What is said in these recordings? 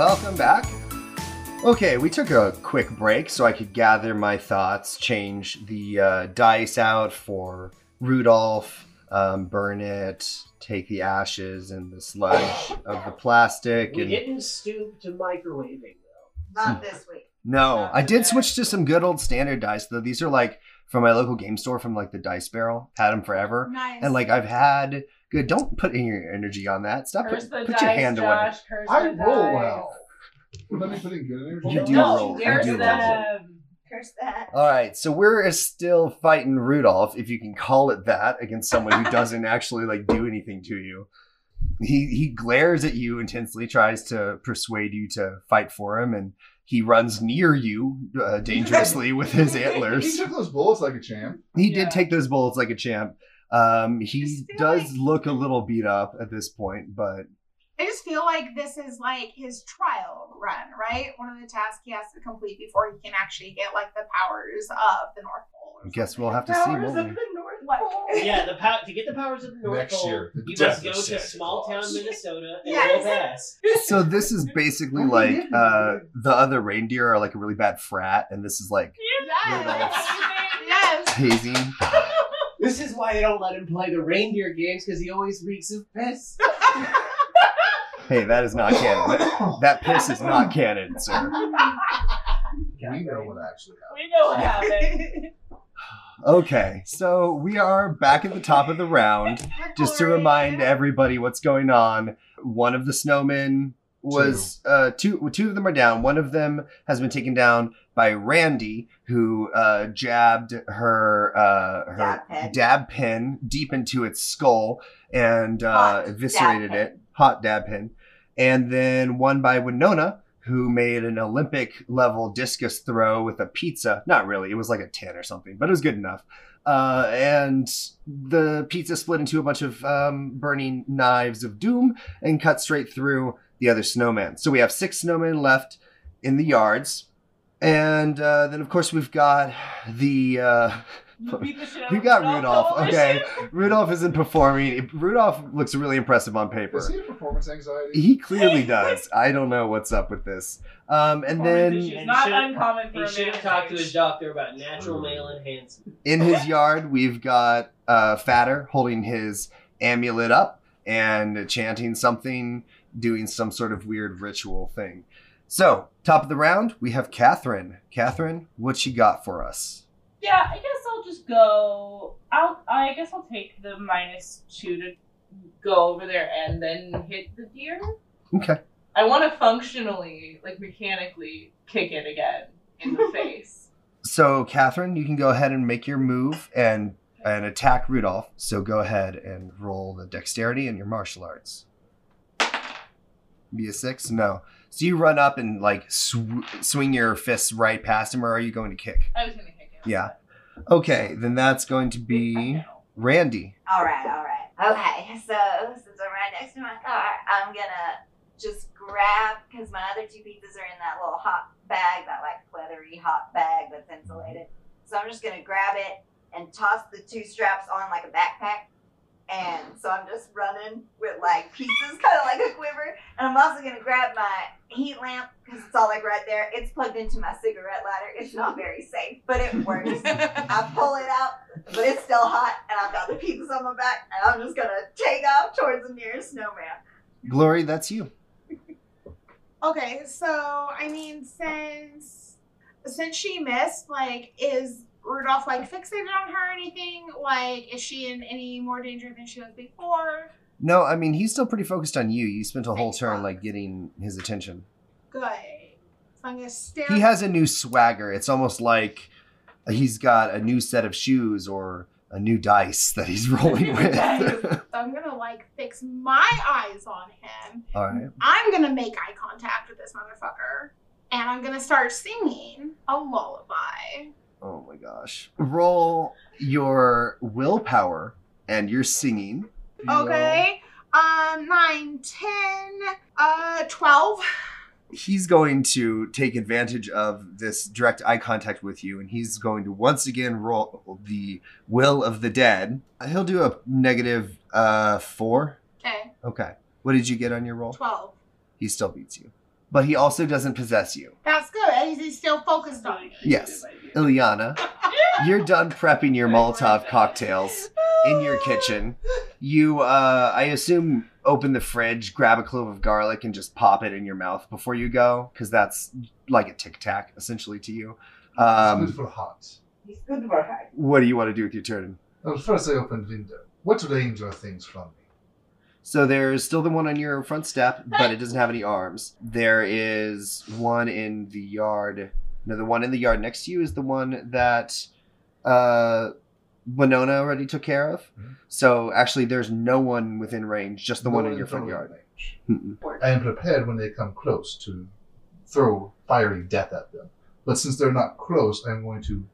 Welcome back. Okay, we took a quick break so I could gather my thoughts, change the uh, dice out for Rudolph, um, burn it, take the ashes and the sludge of the plastic. We And didn't stoop to microwaving though. Not this week. no, I did switch to some good old standard dice though. These are like from my local game store from like the Dice Barrel. Had them forever, Nice. and like I've had good. Don't put any your energy on that. Stop. Curse Put, the put your dice, hand away. Curse I the roll dice. well. Let me put in good energy. You do no, roll. You Curse do roll. Curse that. All right, so we're still fighting Rudolph, if you can call it that, against someone who doesn't actually like do anything to you. He he glares at you intensely, tries to persuade you to fight for him, and he runs near you uh, dangerously with his antlers. He took those bullets like a champ. He Yeah. did take those bullets like a champ. Um, he does like- look a little beat up at this point, but I just feel like this is like his trial run, right? One of the tasks he has to complete before he can actually get like the powers of the North Pole. I guess we'll have to see. Powers of we? the North What? Pole. Yeah, the pow- to get the powers of the North Next Pole, year, the you death must go to small town Minnesota and Yes. roll pass. So this is basically like uh, the other reindeer are like a really bad frat, and this is like Yes. yes. hazing. This is why they don't let him play the reindeer games because he always reeks of piss. Hey, that is not canon. That piss is not canon, sir. We know what actually happened. We know what happened. Okay, so we are back at the top of the round. Just to remind everybody what's going on, one of the snowmen was uh, two. Two of them are down. One of them has been taken down by Randy, who uh, jabbed her uh, her Dab pen. dab pen deep into its skull and uh, eviscerated it. Hot dab pen. And then one by Winona, who made an Olympic level discus throw with a pizza. Not really, it was like a 10 or something, but it was good enough. Uh, and the pizza split into a bunch of um, burning knives of doom and cut straight through the other snowman. So we have six snowmen left in the yards. And uh, then, of course, we've got the. Uh, You beat the shit out we of got Rudolph Rudolph. Coalition. Okay. Rudolph isn't performing. Rudolph looks really impressive on paper. Does he have performance anxiety? He clearly does. I don't know what's up with this. Um, and then issues. Not should- uncommon for He a should have talked to his his doctor about natural male enhancement. in his yard, we've got uh, Fatter holding his amulet up and chanting something, doing some sort of weird ritual thing. So, top of the round, we have Catherine. Catherine, what she got for us? Yeah, I guess I'll just go. I'll. I guess I'll take the minus two to go over there and then hit the deer. Okay. I want to functionally, like mechanically, kick it again in the face. So, Catherine, you can go ahead and make your move and and attack Rudolph. So, go ahead and roll the dexterity and your martial arts. Be a six? No. So you run up and like sw- swing your fists right past him, or are you going to kick? I was gonna kick it. Yeah. Okay, then that's going to be Randy. All right, all right. Okay, so since I'm right next to my car, I'm gonna just grab because my other two pizzas are in that little hot bag, that like leathery hot bag that's insulated. So I'm just gonna grab it and toss the two straps on like a backpack. And so I'm just running with like pieces, kind of like a quiver. And I'm also gonna grab my heat lamp because it's all like right there. It's plugged into my cigarette lighter. It's not very safe, but it works. I pull it out, but it's still hot, and I've got the pizzas on my back, and I'm just gonna take off towards the nearest snowman. Glory, that's you. Okay, so I mean, since since she missed, like, is Rudolph like fixated on her or anything? Like, is she in any more danger than she was before? No, I mean he's still pretty focused on you. You spent a whole turn like getting his attention. Good. So I'm gonna stare. He has a new swagger. It's almost like he's got a new set of shoes or a new dice that he's rolling with. So I'm gonna like fix my eyes on him. All right. I'm gonna make eye contact with this motherfucker, and I'm gonna start singing a lullaby. Oh my gosh. Roll your willpower and your singing. Okay. Um, nine, ten, uh, twelve. He's going to take advantage of this direct eye contact with you, and he's going to once again roll the will of the dead. He'll do a negative uh, four. Okay, Okay. What did you get on your roll? twelve. He still beats you. but he also doesn't possess you. That's good. He's, he's still focused on it. Yes. Ilyana, you're done prepping your Molotov cocktails in your kitchen. You, uh, I assume, open the fridge, grab a clove of garlic, and just pop it in your mouth before you go, because that's like a tic tac, essentially, to you. it's Um, good for hot. He's good for her. what do you want to do with your turn? Well, first I opened window. What range are things from me? So there's still the one on your front step, but it doesn't have any arms. There is one in the yard. No, the one in the yard next to you is the one that uh, Winona already took care of. Mhm. So actually, there's no one within range, just the No one in your front yard. range. I am prepared when they come close to throw fiery death at them. But since they're not close, I'm going to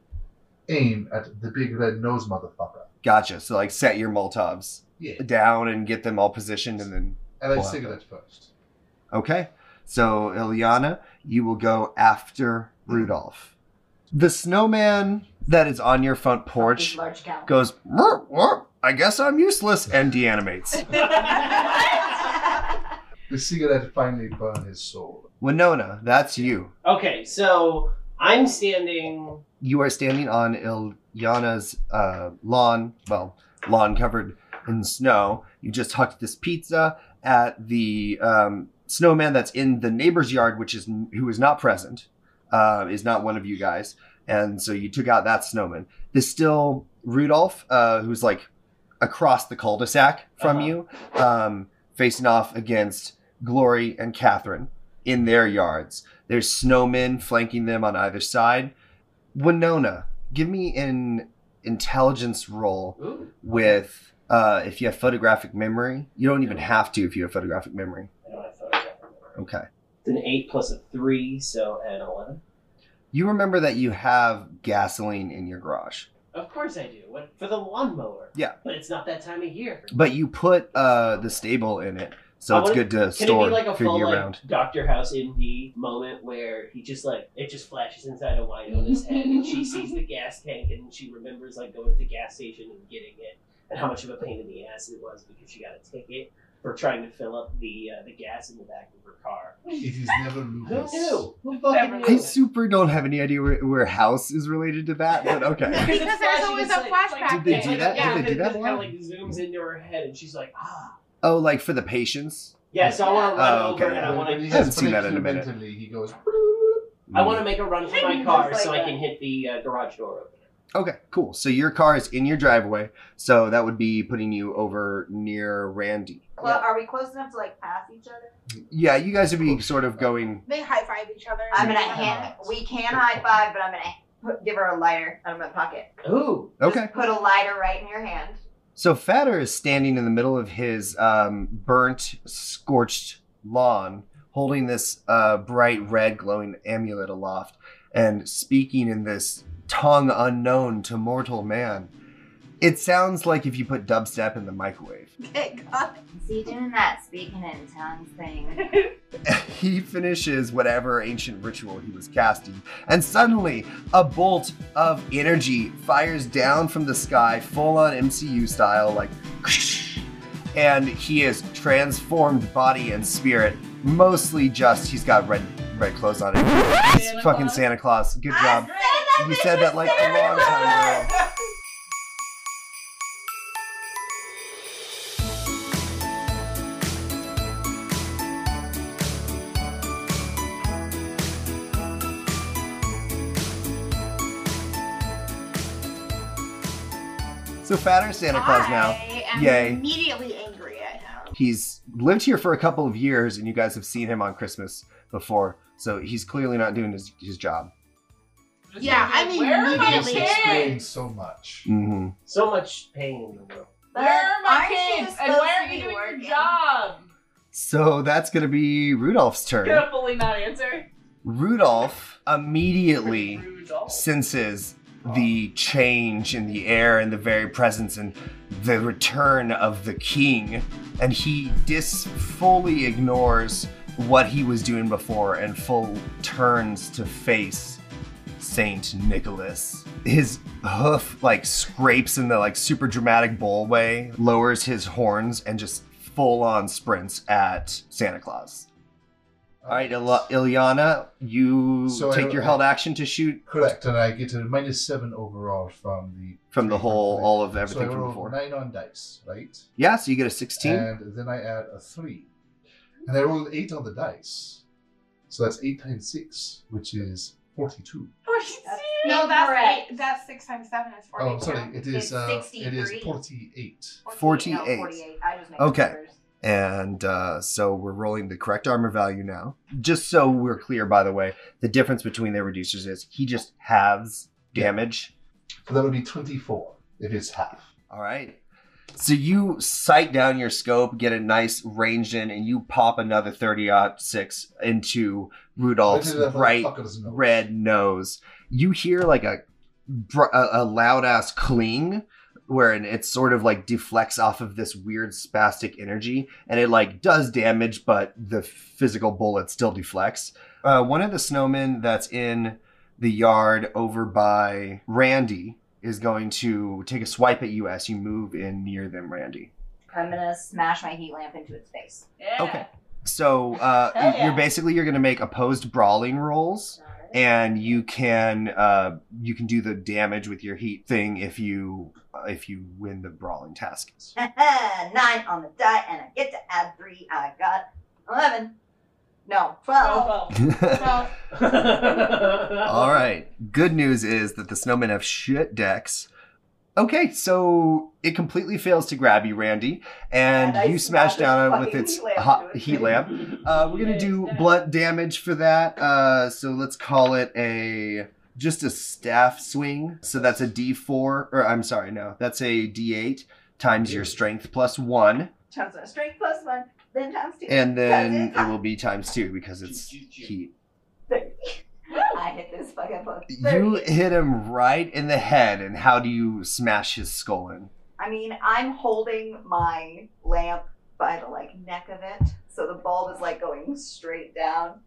aim at the big red nose motherfucker. Gotcha. So like, set your Molotovs Yeah. down and get them all positioned, and then And I Pull out first. Okay. So, Ilyana, you will go after Rudolph. The snowman that is on your front porch Large cow. goes, "Mer, mer, I guess I'm useless, and deanimates. The cigarette finally burned his soul. Winona, that's you. Okay, so I'm standing. You are standing on Ilyana's uh, lawn, well, lawn covered in snow. You just hucked this pizza at the um, snowman that's in the neighbor's yard, which is who is not present, uh, is not one of you guys, and so you took out that snowman. There's still Rudolph, uh, who's like across the cul-de-sac from Uh-huh. you, um, facing off against Glory and Catherine in their yards. There's snowmen flanking them on either side. Winona, give me an intelligence roll Ooh, with uh, if you have photographic memory. You don't even have to if you have photographic memory. I don't have photographic memory. Okay. It's an eight plus a three, so an eleven. You remember that you have gasoline in your garage, Of course I do. What for the lawnmower? Yeah. but it's not that time of year. but you put uh, the stable in it, so I it's wanna- good to Can store it be like a for full year like round. Doctor House MD moment where he just like it just flashes inside of Winona's head and she sees the gas tank and she remembers like going to the gas station and getting it and how much of a pain in the ass it was because she got a ticket for trying to fill up the uh, the gas in the back of her car. It is never Who Lucas. knew? Who fucking knew. I knew? super don't have any idea where, where house is related to that, but okay. Because Because it's there's flashing always inside- a flashback Did they do that? Yeah, Did they do that It a kind of lot? like zooms into her head and she's like, ah. Oh, like for the patients? Yeah, so I want to run Oh, over okay. and I want When he to. Haven't has seen that in a minute. Mentally, he goes. I want to make a run for my car like so I can hit the uh, garage door opener. Okay, cool. So your car is in your driveway, so that would be putting you over near Randy. Clo- Are we close enough to like pass each other? Yeah, you guys would be sort of going. They high five each other. I'm gonna Yeah. hand. We can high five, but I'm gonna put, give her a lighter out of my pocket. Ooh. Okay. Just put a lighter right in your hand. So Fatter is standing in the middle of his um, burnt, scorched lawn, holding this uh, bright red glowing amulet aloft, and speaking in this tongue unknown to mortal man. It sounds like if you put dubstep in the microwave. Okay, got it. Is he doing that speaking in tongues thing? he finishes whatever ancient ritual he was casting, and suddenly a bolt of energy fires down from the sky, full on MCU style, like, and he is transformed body and spirit. Mostly just he's got red red clothes on. It. He's Santa fucking Claus? Santa Claus. Good job. I said that You said that like a long time ago. So fatter Santa Claus now. I am Yay. immediately angry at him. He's lived here for a couple of years, and you guys have seen him on Christmas before, so he's clearly not doing his, his job. Yeah, I mean, where are my has immediately explained kids? so much. hmm So much pain in the world. But Where are my kids? And supposed why aren't you doing working? your job? So that's going to be Rudolph's turn. Gonna fully not answer. Rudolph immediately Rudolph. senses the change in the air and the very presence and the return of the king, and he dis fully ignores what he was doing before and full turns to face Saint Nicholas. His hoof like scrapes in the like super dramatic bull way, lowers his horns, and just full on sprints at Santa Claus. All right, Il- Ilyana, you So I take don't- your held action to shoot Correct, and I get a minus seven overall from the from the whole, all of So I everything from roll before. nine on dice, right? Yeah, so you get a 16. And then I add a three, and I roll eight on the dice. So that's eight times six, which is forty-two. No, that's Incorrect. eight. That's six times seven is forty-two. Oh, sorry, it is It's uh, it is 63. forty-eight. 48. No, 48. I just make Okay. numbers. And uh, so we're rolling the correct armor value now. Just so we're clear, by the way, the difference between their reducers is he just halves damage. So that would be twenty-four if it's half. All right. So you sight down your scope, get a nice range in, and you pop another 30 six into Rudolph's Right bright nose. red nose. You hear like a a, a loud ass cling where it sort of like deflects off of this weird spastic energy and it like does damage but the physical bullet still deflects uh, one of the snowmen that's in the yard over by randy is going to take a swipe at you as you move in near them randy I'm gonna smash my heat lamp into its face. Yeah. Okay. so uh, yeah. you're basically you're going to make opposed brawling rolls and you can uh, you can do the damage with your heat thing if you if you win the brawling task. Nine on the die, and I get to add three. I got eleven. No, twelve. Well, Well, All right. Good news is that the snowmen have shit decks. Okay, so it completely fails to grab you, Randy, and, And you smash smash down a it with its heat lamp hot heat lamp. Uh, we're gonna do blunt damage for that. Uh, so let's call it a just a staff swing. So that's a D4, or I'm sorry, no, that's a D8 times your strength plus one, Times my strength plus one, then times two. and then it will be times two because it's heat. Thirty. I hit this fucking book. You hit him right in the head, and how do you smash his skull in? I mean, I'm holding my lamp by the like neck of it, so the bulb is like going straight down,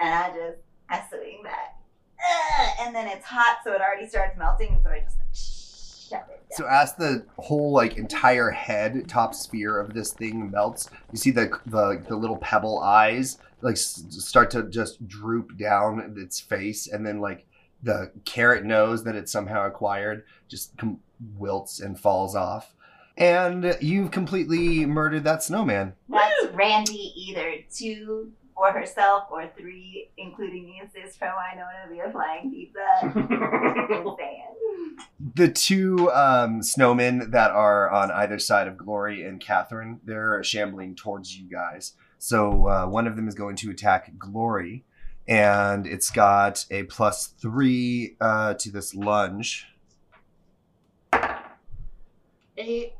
and I just I swing that, Ugh, and then it's hot, so it already starts melting, and so I just like, shove it So as the whole like entire head top sphere of this thing melts, you see the the, the little pebble eyes like s- start to just droop down its face, and then like the carrot nose that it somehow acquired just com- wilts and falls off. And you've completely murdered that snowman. That's Randy either two for herself or three, including the assist from Winona via flying pizza. Insane. The two um, snowmen that are on either side of Glory and Catherine, they're shambling towards you guys. So uh, one of them is going to attack Glory, and it's got a plus three uh, to this lunge. eight.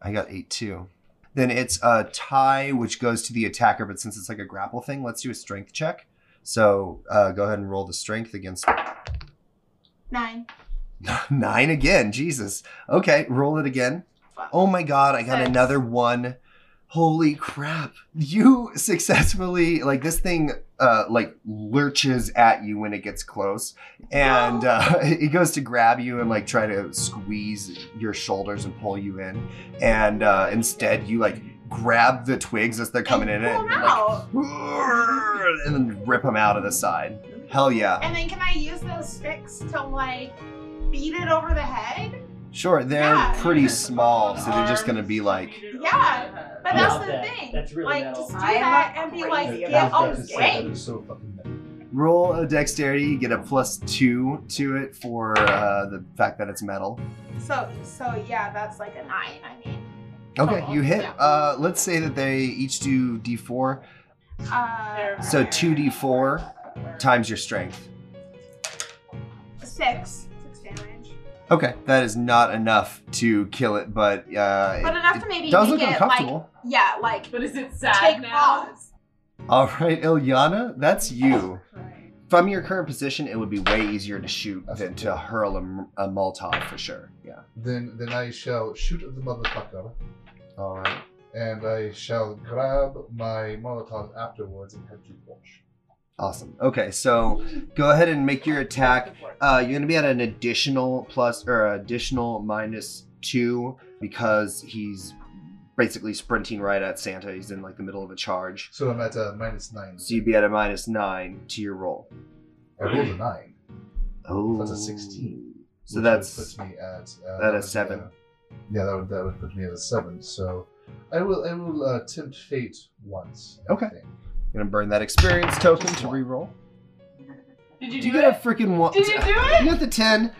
I got eight too. Then it's a tie, which goes to the attacker, but since it's like a grapple thing, let's do a strength check. So uh, go ahead and roll the strength against Nine. Nine again. Jesus. Okay, roll it again. Oh my god, I got Six. another one. Holy crap. You successfully like this thing uh like lurches at you when it gets close and uh it goes to grab you and like try to squeeze your shoulders and pull you in and uh instead you like grab the twigs as they're coming in and pull and, them like out. and then rip them out of the side. Hell yeah. And then can I use those sticks to like beat it over the head? Sure, they're Yeah. pretty small, so they're just gonna be like Yeah, But that's the that. thing. That's really like metal. just do I am that not and be like, about get that. Away. so roll a dexterity, you get a plus two to it for uh, the fact that it's metal. So so yeah, that's like a nine. I mean, Okay, Total, you hit. yeah. Uh, let's say that they each do d4, uh, so 2d4 times your strength. six, six damage. Okay, that is not enough to kill it, but uh, But enough it to maybe does make look it uncomfortable. like yeah, like But is it sad take now? pause. All right, Ilyana, that's you. From your current position, it would be way easier to shoot than to hurl a, m- a Molotov for sure. Yeah. Then then I shall shoot the motherfucker, All right. and I shall grab my Molotov afterwards and head to wash. Awesome. Okay, so go ahead and make your attack. Uh, you're gonna be at an additional plus or additional minus two because he's basically sprinting right at Santa. He's in like the middle of a charge. So I'm at a minus nine. So you'd be at a minus nine to your roll. I rolled a nine. Oh, That's a 16. So which that's would put me at uh, at that a seven. uh, yeah, that would that would put me at a seven. So I will I will uh, tempt fate once. I Okay. think. Gonna burn that experience token to one. re-roll. Did you Do do you get a freaking one? Did you do it? You got the ten.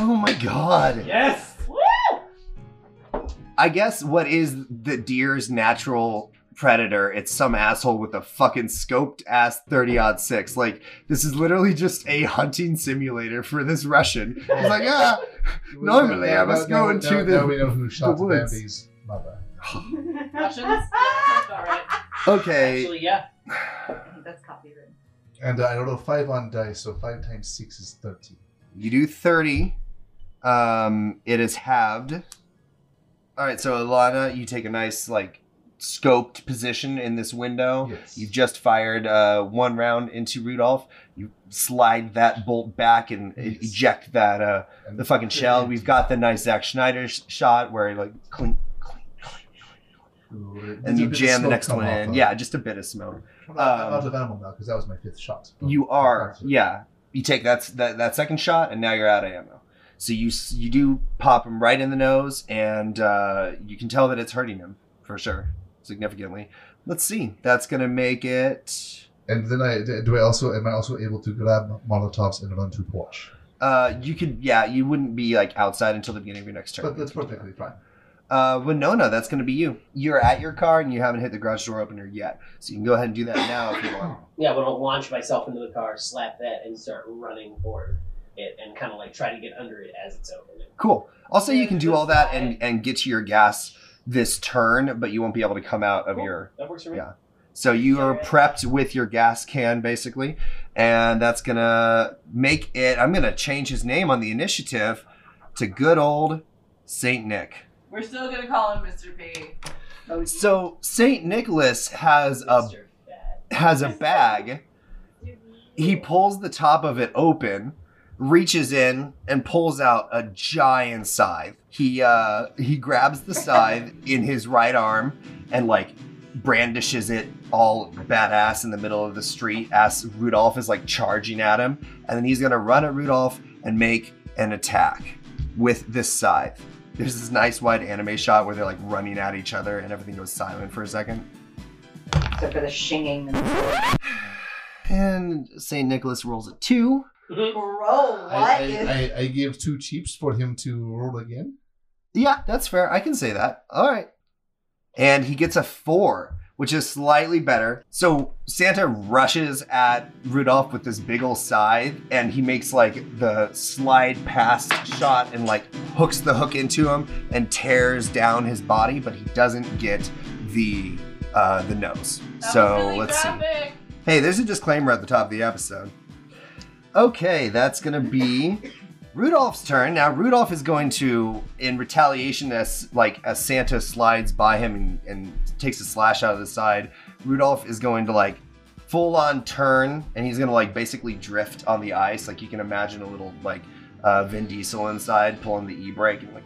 Oh my god. Yes. Woo! I guess what is the deer's natural predator? It's some asshole with a fucking scoped ass 30 odd six. Like, this is literally just a hunting simulator for this Russian. He's like, ah, Normally, I must go into now, the- Now we know who shot woods. Bambi's mother. Russians? Yeah, sounds right. okay. Actually, yeah. And I rolled a five on dice, so five times six is thirty. You do 30. Um, it is halved. All right, so Alana, you take a nice, like, scoped position in this window. Yes. You've just fired uh, one round into Rudolph. You slide that bolt back and Yes. eject that uh, the fucking shell. We've got the nice Zack Snyder sh- shot where he like clink, and there's you a bit of jam the next one in. of- Yeah, just a bit of smoke. I'm out- I'm Um, out of ammo now because that was my fifth shot. You are, yeah. You take that that that second shot, and now you're out of ammo. So you you do pop him right in the nose, and uh, you can tell that it's hurting him for sure, significantly. Let's see. That's gonna make it. And then I do I also am I also able to grab Molotovs and run to porch? Uh, you could, yeah. You wouldn't be like outside until the beginning of your next turn. But that's perfectly fine. Uh, Winona, that's gonna be you. You're at your car, and you haven't hit the garage door opener yet, so you can go ahead and do that now if you want. Yeah, but I'm gonna launch myself into the car, slap that, and start running for it, and kind of like try to get under it as it's opening. Cool. I'll say you can do all that and and get to your gas this turn, but you won't be able to come out of Cool. your. That works for me. Yeah. So you are prepped with your gas can basically, and that's gonna make it. I'm gonna change his name on the initiative to good old Saint Nick. We're still gonna call him Mr. P. So Saint Nicholas has a Mr. Fat. has a bag. He pulls the top of it open, reaches in, and pulls out a giant scythe. He uh he grabs the scythe in his right arm and like brandishes it all badass in the middle of the street as Rudolph is like charging at him, and then he's gonna run at Rudolph and make an attack with this scythe. There's this nice wide anime shot where they're like running at each other and everything goes silent for a second. Except for the shinging and St. Nicholas rolls a two. Mm-hmm. Bro, what I, is- I, I, I gave two chips for him to roll again. Yeah, that's fair. I can say that. All right. And he gets a four, which is slightly better. So Santa rushes at Rudolph with this big old scythe, and he makes like the slide past shot and like hooks the hook into him and tears down his body, but he doesn't get the uh, the nose. That so really let's see. Hey, there's a disclaimer at the top of the episode. Okay, that's gonna be Rudolph's turn. Now Rudolph is going to, in retaliation, as like as Santa slides by him and, and takes a slash out of the side, Rudolph is going to like full on turn and he's gonna like basically drift on the ice. Like you can imagine a little like uh, Vin Diesel inside pulling the e brake and like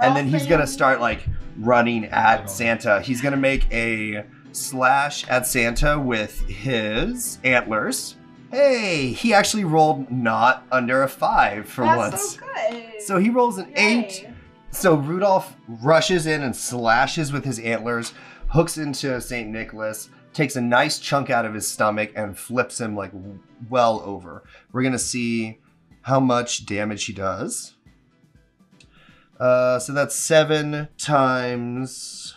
and then he's gonna start like running at Santa. He's gonna make a slash at Santa with his antlers. Hey, he actually rolled not under a five for That's once. so good. So he rolls an eight. So Rudolph rushes in and slashes with his antlers, hooks into St. Nicholas, takes a nice chunk out of his stomach, and flips him like well over. We're gonna see how much damage he does. Uh, so that's seven times.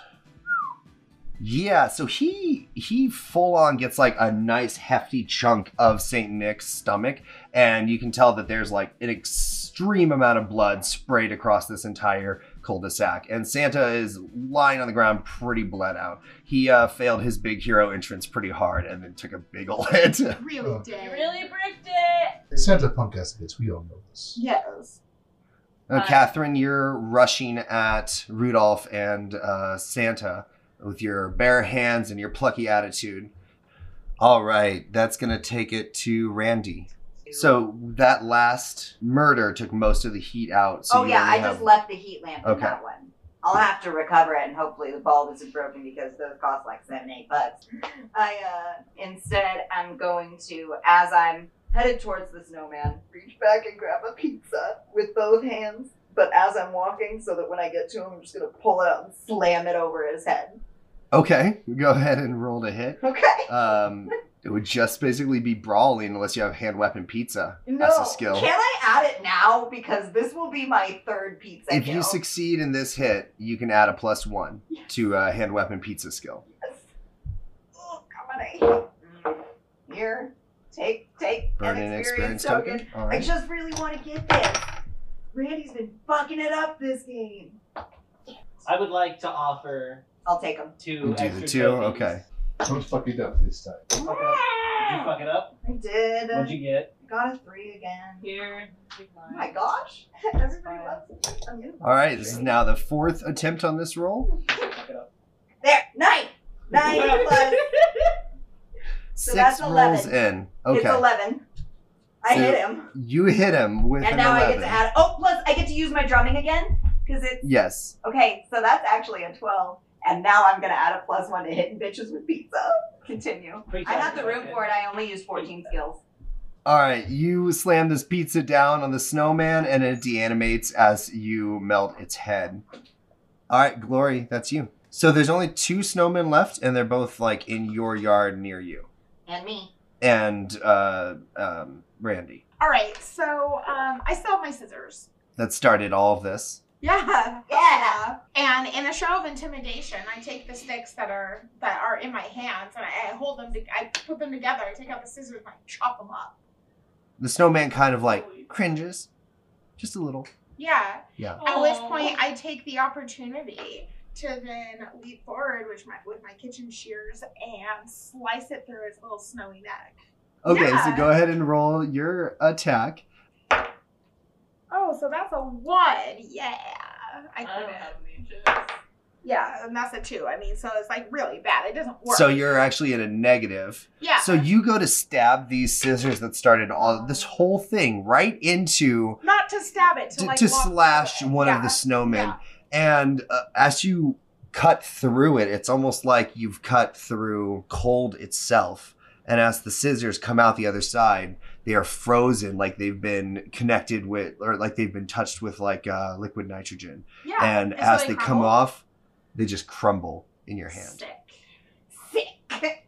Yeah, so he he full on gets like a nice hefty chunk of Saint Nick's stomach, and you can tell that there's like an extreme amount of blood sprayed across this entire cul-de-sac. And Santa is lying on the ground, pretty bled out. He uh, failed his big hero entrance pretty hard, and then took a big ol' hit. Really Oh. Did. really bricked it. Santa punk ass bitch. We all know this. Yes. Now, Uh, Catherine, you're rushing at Rudolph and uh, Santa with your bare hands and your plucky attitude. All right, that's gonna take it to Randy. So that last murder took most of the heat out. So oh yeah, I have- just left the heat lamp in Okay. that one. I'll have to recover it, and hopefully the bulb isn't broken because those cost like seven, eight bucks. I uh, instead I'm going to, as I'm headed towards the snowman, reach back and grab a pizza with both hands. But as I'm walking, so that when I get to him, I'm just gonna pull it out and slam it over his head. Okay, go ahead and roll to hit. Okay. Um, it would just basically be brawling unless you have hand weapon pizza No, as a skill. can I add it now because this will be my third pizza If kill. you succeed in this hit, you can add a plus one to uh, hand weapon pizza skill. Yes. Oh, come on, eh. Here, take take Burn an an experience, experience token. token. All I just really want to get this. Randy's been fucking it up this game. I would like to offer I'll take them. two Do the extra two? tokens. Okay. Don't fuck it up this time. Okay. Did you fuck it up? I did. What'd you get? Got a three again. Here, Oh my gosh. Everybody loves it. I'm gonna All right. This is now the fourth attempt on this roll. Fuck it up. There, nine. Nine plus. So Six that's rolls 11. in. It's Okay. 11. I So- hit him. You hit him with And an now I eleven. get to add. Oh, plus I get to use my drumming again. Because it's. yes. Okay, so that's actually a 12. And now I'm going to add a plus one to hitting bitches with pizza. Continue. Pretty I got the room for it. I only used 14 skills. All right. You slam this pizza down on the snowman, and it deanimates as you melt its head. All right, Glory, that's you. So there's only two snowmen left, and they're both like in your yard near you. And me. And uh, um, Randy. All right, so um, I still have my scissors. That started all of this. Yeah. Yeah. Uh-huh. And in a show of intimidation, I take the sticks that are that are in my hands and I, I hold them. To, I put them together. I take out the scissors and I chop them up. The snowman kind of like cringes, just a little. Yeah. Yeah. At which point, I take the opportunity to then leap forward with my with my kitchen shears and slice it through its little snowy neck. Okay, so go ahead and roll your attack. Oh, so that's a one. Yeah. I I don't it. have any chips. Yeah, and that's a two. I mean, so it's like really bad. It doesn't work. So you're actually at a negative. yeah. So you go to stab these scissors that started all this whole thing right into not to stab it, to, to, like to slash it. one yeah. of the snowmen. Yeah. And uh, as you cut through it, it's almost like you've cut through cold itself. And as the scissors come out the other side, they are frozen like they've been connected with, or like they've been touched with like uh, liquid nitrogen. Yeah. and so as they, come off, they just crumble in your hand. Sick. Sick.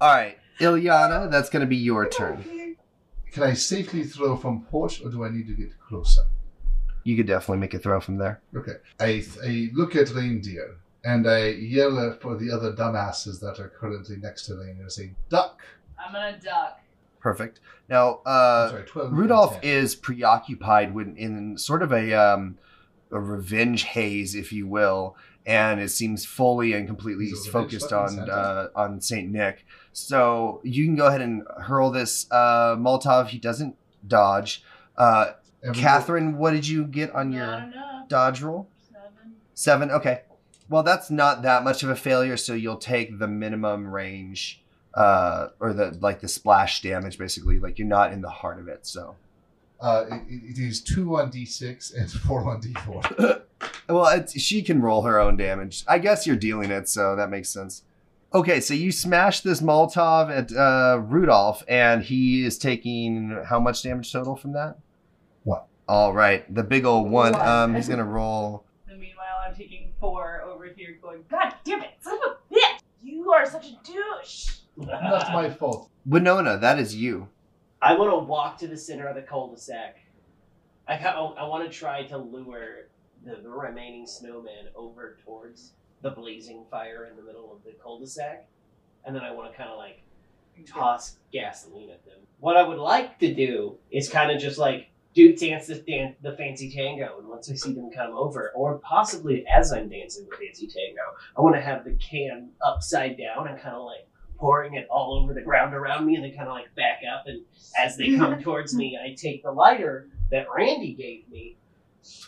All right, Ilyana, that's going to be your turn. Can I safely throw from porch, or do I need to get closer? You could definitely make a throw from there. Okay. I, I look at reindeer and I yell for the other dumbasses that are currently next to reindeer, saying, "Duck!" I'm gonna duck. Perfect. Now, uh, sorry, twelve. Rudolph 10. is preoccupied with in sort of a um, a revenge haze, if you will, and it seems fully and completely He's a revenge focused on uh, on Saint Nick. So you can go ahead and hurl this uh, Molotov. He doesn't dodge. Uh, Catherine, what did you get on your Not enough. dodge roll? Seven. Seven. Okay. Well, that's not that much of a failure. So you'll take the minimum range, uh, or the like the splash damage, basically. Like you're not in the heart of it. So. Uh, it, it is two on d6 and four on d4. Well, it's, she can roll her own damage. I guess you're dealing it, so that makes sense. Okay, so you smash this Molotov at uh, Rudolph, and he is taking how much damage total from that? One. All right, the big old one. One. Um, he's gonna roll. And meanwhile, I'm taking four over here, going, God damn it, son of a bitch! You are such a douche. Not my fault. Winona, that is you. I want to walk to the center of the cul-de-sac. I ca- oh, I want to try to lure the, the remaining snowman over towards the blazing fire in the middle of the cul-de-sac, and then I want to kind of like toss gasoline at them. What I would like to do is kind of just like do dance the dan- the fancy tango, and once I see them come over, or possibly as I'm dancing the fancy tango, I want to have the can upside down and kind of like pouring it all over the ground around me, and they kind of like back up, and as they come towards me, I take the lighter that Randy gave me,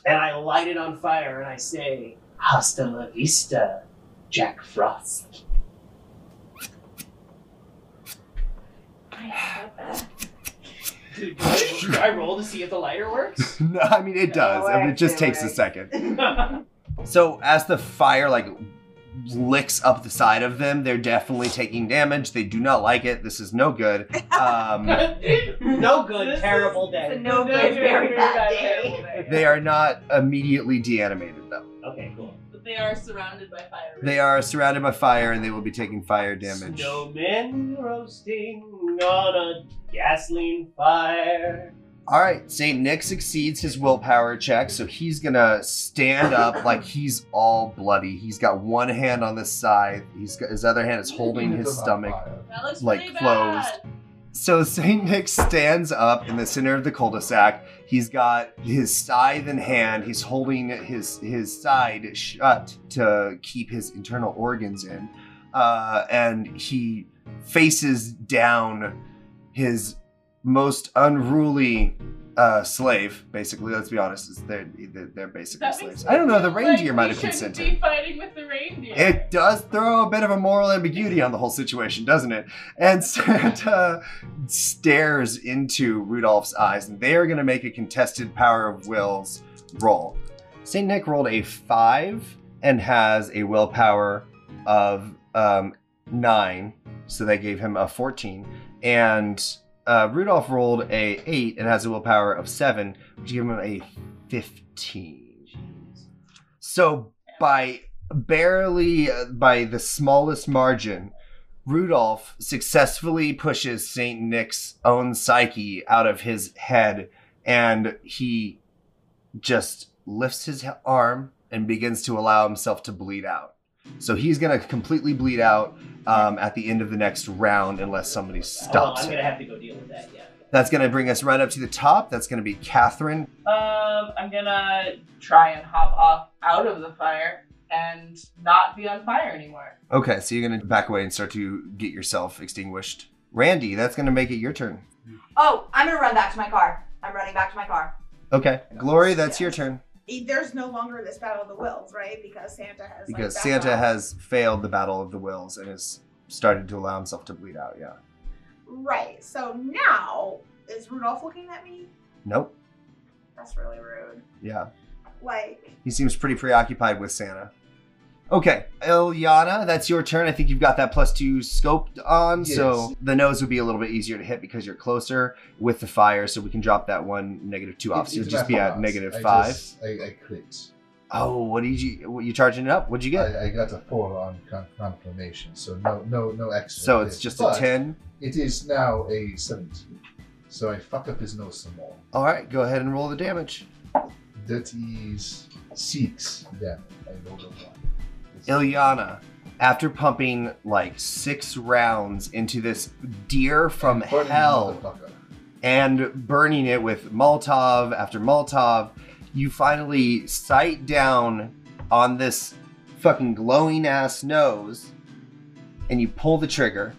and I light it on fire, and I say, "Hasta la vista, Jack Frost." Dude, do I, do I roll to see if the lighter works? no, I mean it does. No I mean, it just no takes a second. So as the fire like licks up the side of them, they're definitely taking damage. They do not like it. This is no good. Um, No good, This terrible It's day. no good, very bad day. they are not immediately deanimated though. Okay, cool. But they are surrounded by fire. They are surrounded by fire and they will be taking fire damage. Snowmen roasting on a gasoline fire. All right, Saint Nick succeeds his willpower check, so he's gonna stand up like he's all bloody. He's got one hand on the side. He's got his other hand is holding his stomach. That looks like, really closed. bad. So Saint Nick stands up in the center of the cul-de-sac. He's got his scythe in hand. He's holding his his side shut to keep his internal organs in, uh, and he faces down his most unruly uh, slave. Basically, let's be honest, is they're they're, basically That slaves. I don't know. The reindeer like might have consented. Be fighting with the reindeer. It does throw a bit of a moral ambiguity on the whole situation, doesn't it? And Santa stares into Rudolph's eyes, and they are going to make a contested power of wills roll. St. Nick rolled a five and has a willpower of um, nine, so they gave him a 14. And uh, Rudolph rolled a eight and has a willpower of seven, which gave him a 15. So by barely uh, by the smallest margin, Rudolph successfully pushes Saint Nick's own psyche out of his head, and he just lifts his arm and begins to allow himself to bleed out. So he's gonna completely bleed out um, at the end of the next round unless somebody Oh, stops I'm gonna have to go deal with that. Yeah. That's gonna bring us right up to the top. That's gonna be Catherine. Um, I'm gonna try and hop off out of the fire and not be on fire anymore. Okay, so you're gonna back away and start to get yourself extinguished. Randy, that's gonna make it your turn. Oh, I'm gonna run back to my car. I'm running back to my car. Okay, Glory, that's your turn There's no longer this battle of the wills, right? Because Santa has because backed Santa has failed the battle of the wills and has started to allow himself to bleed out. Yeah. right. So now is Rudolph looking at me? Nope. That's really rude. Yeah. Like, He seems pretty preoccupied with Santa. Okay, Ilyana, that's your turn. I think you've got that plus two scoped on, so the nose would be a little bit easier to hit because you're closer with the fire, so we can drop that one negative two off. It- So you'll just be at negative I five. just- I, I crit. Oh, what did you? What you charging it up? What'd you get? I, I got a four on con- confirmation, so no, no, no extra. so it's just But a ten. It is now a seventeen. So I fuck up his nose some more. All right, go ahead and roll the damage. That is six damage. I rolled a one. Ilyana, after pumping like six rounds into this deer from burning hell and burning it with Molotov after Molotov, you finally sight down on this fucking glowing ass nose and you pull the trigger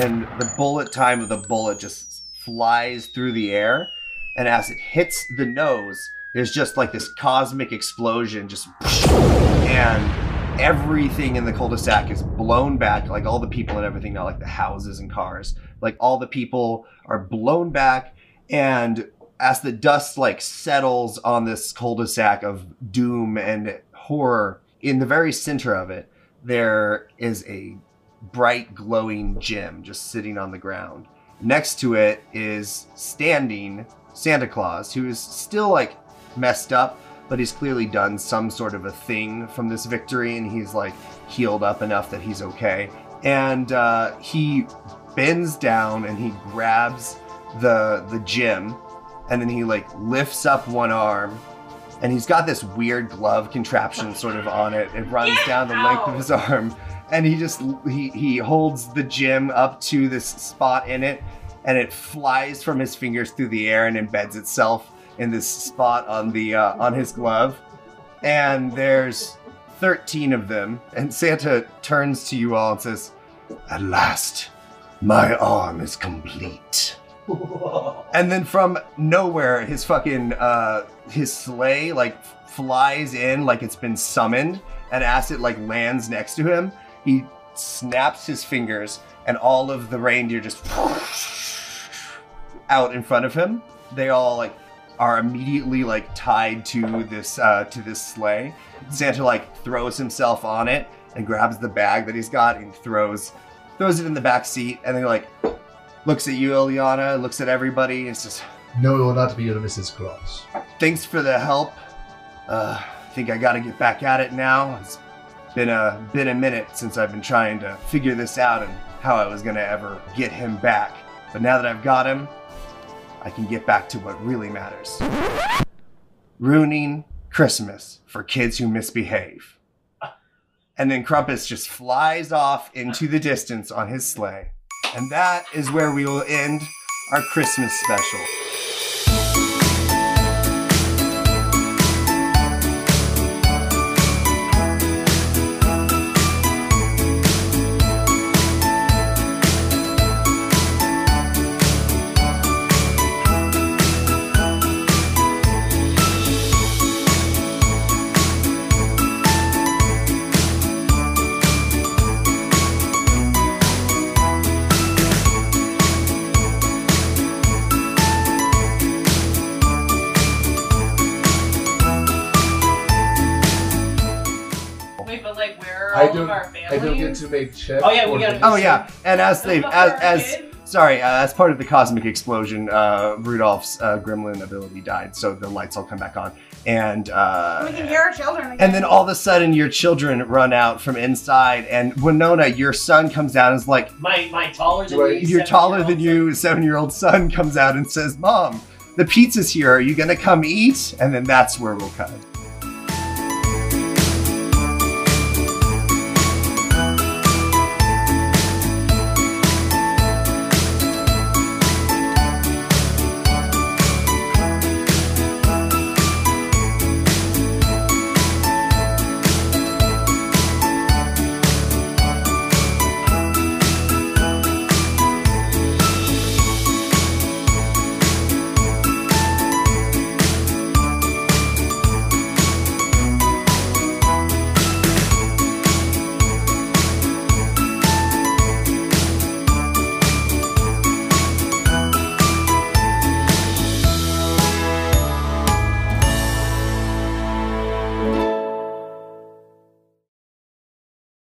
and the bullet time of the bullet just flies through the air. And as it hits the nose there's just like this cosmic explosion just and everything in the cul-de-sac is blown back like all the people and everything not like the houses and cars. Like all the people are blown back and as the dust like settles on this cul-de-sac of doom and horror in the very center of it there is a bright glowing gem just sitting on the ground. Next to it is standing santa claus who is still like messed up but he's clearly done some sort of a thing from this victory and he's like healed up enough that he's okay. And uh, he bends down and he grabs the the gym and then he like lifts up one arm and he's got this weird glove contraption sort of on it. It runs Get down the length of his arm and he just he he holds the gym up to this spot in it and it flies from his fingers through the air and embeds itself in this spot on the uh, on his glove. And there's 13 of them. And santa turns to you all and says at last my arm is complete. And then from nowhere, his fucking uh his sleigh like flies in like it's been summoned, and as it like lands next to him, he snaps his fingers, and all of the reindeer just out in front of him. They all like are immediately like tied to this uh, to this sleigh. Santa like throws himself on it and grabs the bag that he's got and throws throws it in the back seat and then like looks at you, Eliana, looks at everybody and says, No, it will not be your Mrs. Claus. "Thanks for the help. Uh, I think I got to get back at it now. It's been a been a minute since I've been trying to figure this out and how I was gonna ever get him back. But now that I've got him, I can get back to what really matters. Ruining Christmas for kids who misbehave. And then Krampus just flies off into the distance on his sleigh. And that is where we will end our Christmas special. Families? don't get to make checks. Oh, yeah, we gotta- Oh yeah, and as they as as sorry, uh, as part of the cosmic explosion, uh, Rudolph's uh, gremlin ability died, so the lights all come back on, and uh, we can hear our children again. and then all of a sudden your children run out from inside, and Winona, your son comes out and is like, My my taller than Do you. "You're taller than seven-year-old you." Seven year old son comes out and says, "Mom, the pizza's here. Are you gonna come eat?" And then that's where we'll cut.